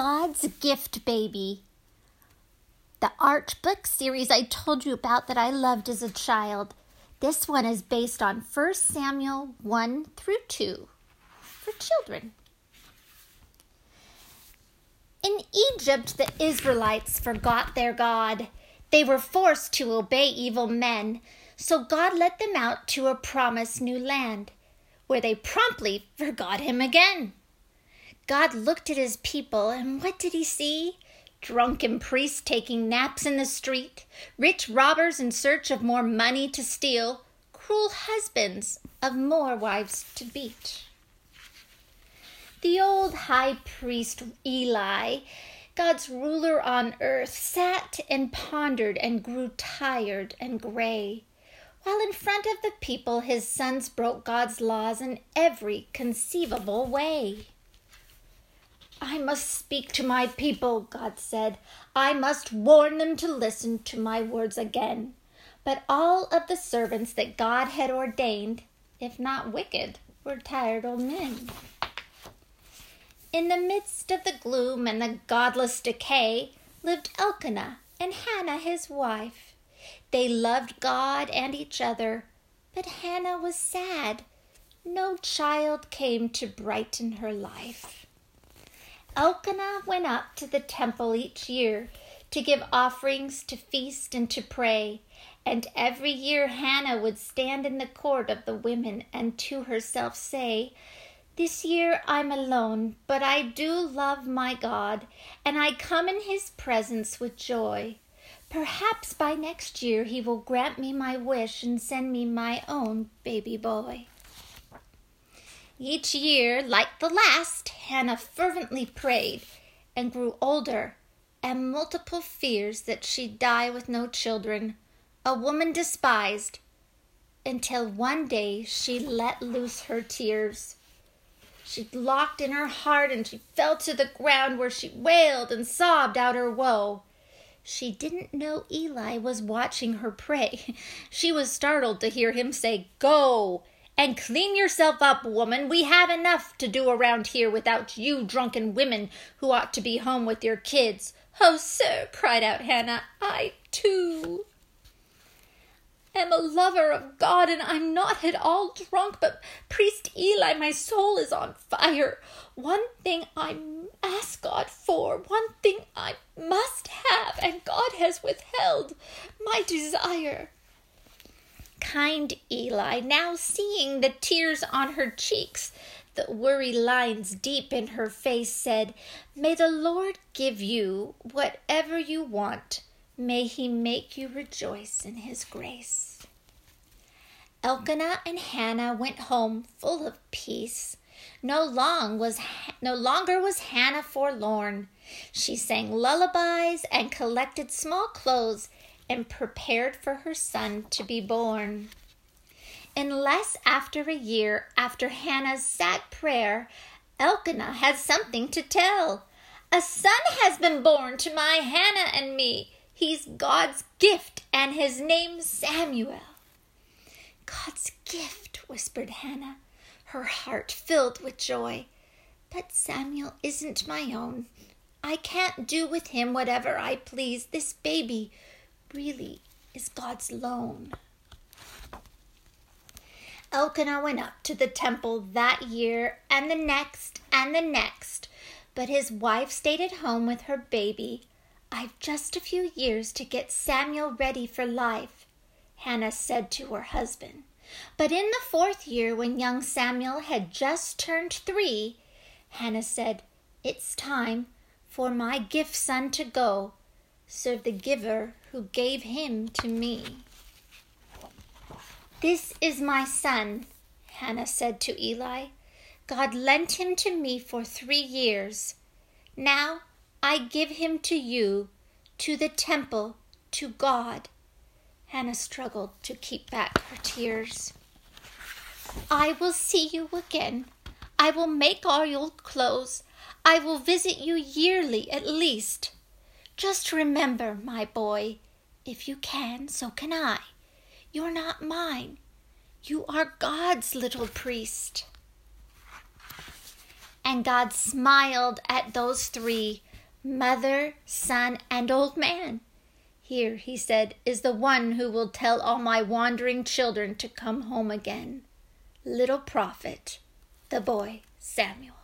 God's Gift Baby. The Arch Book series I told you about that I loved as a child. This one is based on 1 Samuel 1 through 2 for children. In Egypt, the Israelites forgot their God. They were forced to obey evil men, so God led them out to a promised new land, where they promptly forgot Him again. God looked at his people, and what did he see? Drunken priests taking naps in the street, rich robbers in search of more money to steal, cruel husbands of more wives to beat. The old high priest Eli, God's ruler on earth, sat and pondered and grew tired and gray, while in front of the people his sons broke God's laws in every conceivable way. I must speak to my people, God said. I must warn them to listen to my words again. But all of the servants that God had ordained, if not wicked, were tired old men. In the midst of the gloom and the godless decay lived Elkanah and Hannah his wife. They loved God and each other, but Hannah was sad. No child came to brighten her life. Elkanah went up to the temple each year to give offerings, to feast, and to pray. And every year Hannah would stand in the court of the women and to herself say, This year I'm alone, but I do love my God, and I come in his presence with joy. Perhaps by next year he will grant me my wish and send me my own baby boy. Each year, like the last, Hannah fervently prayed and grew older, and multiple fears that she'd die with no children, a woman despised, until one day she let loose her tears. She locked in her heart and she fell to the ground where she wailed and sobbed out her woe. She didn't know Eli was watching her pray. She was startled to hear him say, Go! And clean yourself up, woman. We have enough to do around here without you drunken women who ought to be home with your kids. Oh, sir, cried out Hannah, I too am a lover of God, and I'm not at all drunk, but priest Eli, my soul is on fire. One thing I ask God for, one thing I must have, and God has withheld my desire. Kind Eli, now seeing the tears on her cheeks, the worry lines deep in her face, said, May the Lord give you whatever you want. May he make you rejoice in his grace. Elkanah and Hannah went home full of peace. No long was no longer was Hannah forlorn. She sang lullabies and collected small clothes and prepared for her son to be born. In less after a year after Hannah's sad prayer, Elkanah had something to tell. A son has been born to my Hannah and me. He's God's gift, and his name's Samuel. God's gift, whispered Hannah, her heart filled with joy. But Samuel isn't my own. I can't do with him whatever I please. This baby really is God's loan. Elkanah went up to the temple that year and the next and the next, but his wife stayed at home with her baby. I've just a few years to get Samuel ready for life, Hannah said to her husband. But in the fourth year, when young Samuel had just turned three, Hannah said, It's time for my gift son to go serve the giver who gave him to me. This is my son, Hannah said to Eli. God lent him to me for three years. Now I give him to you, to the temple, to God. Hannah struggled to keep back her tears. I will see you again. I will make all your clothes. I will visit you yearly at least. Just remember, my boy, if you can, so can I. You're not mine. You are God's little priest. And God smiled at those three, mother, son, and old man. Here, he said, is the one who will tell all my wandering children to come home again. Little prophet, the boy Samuel.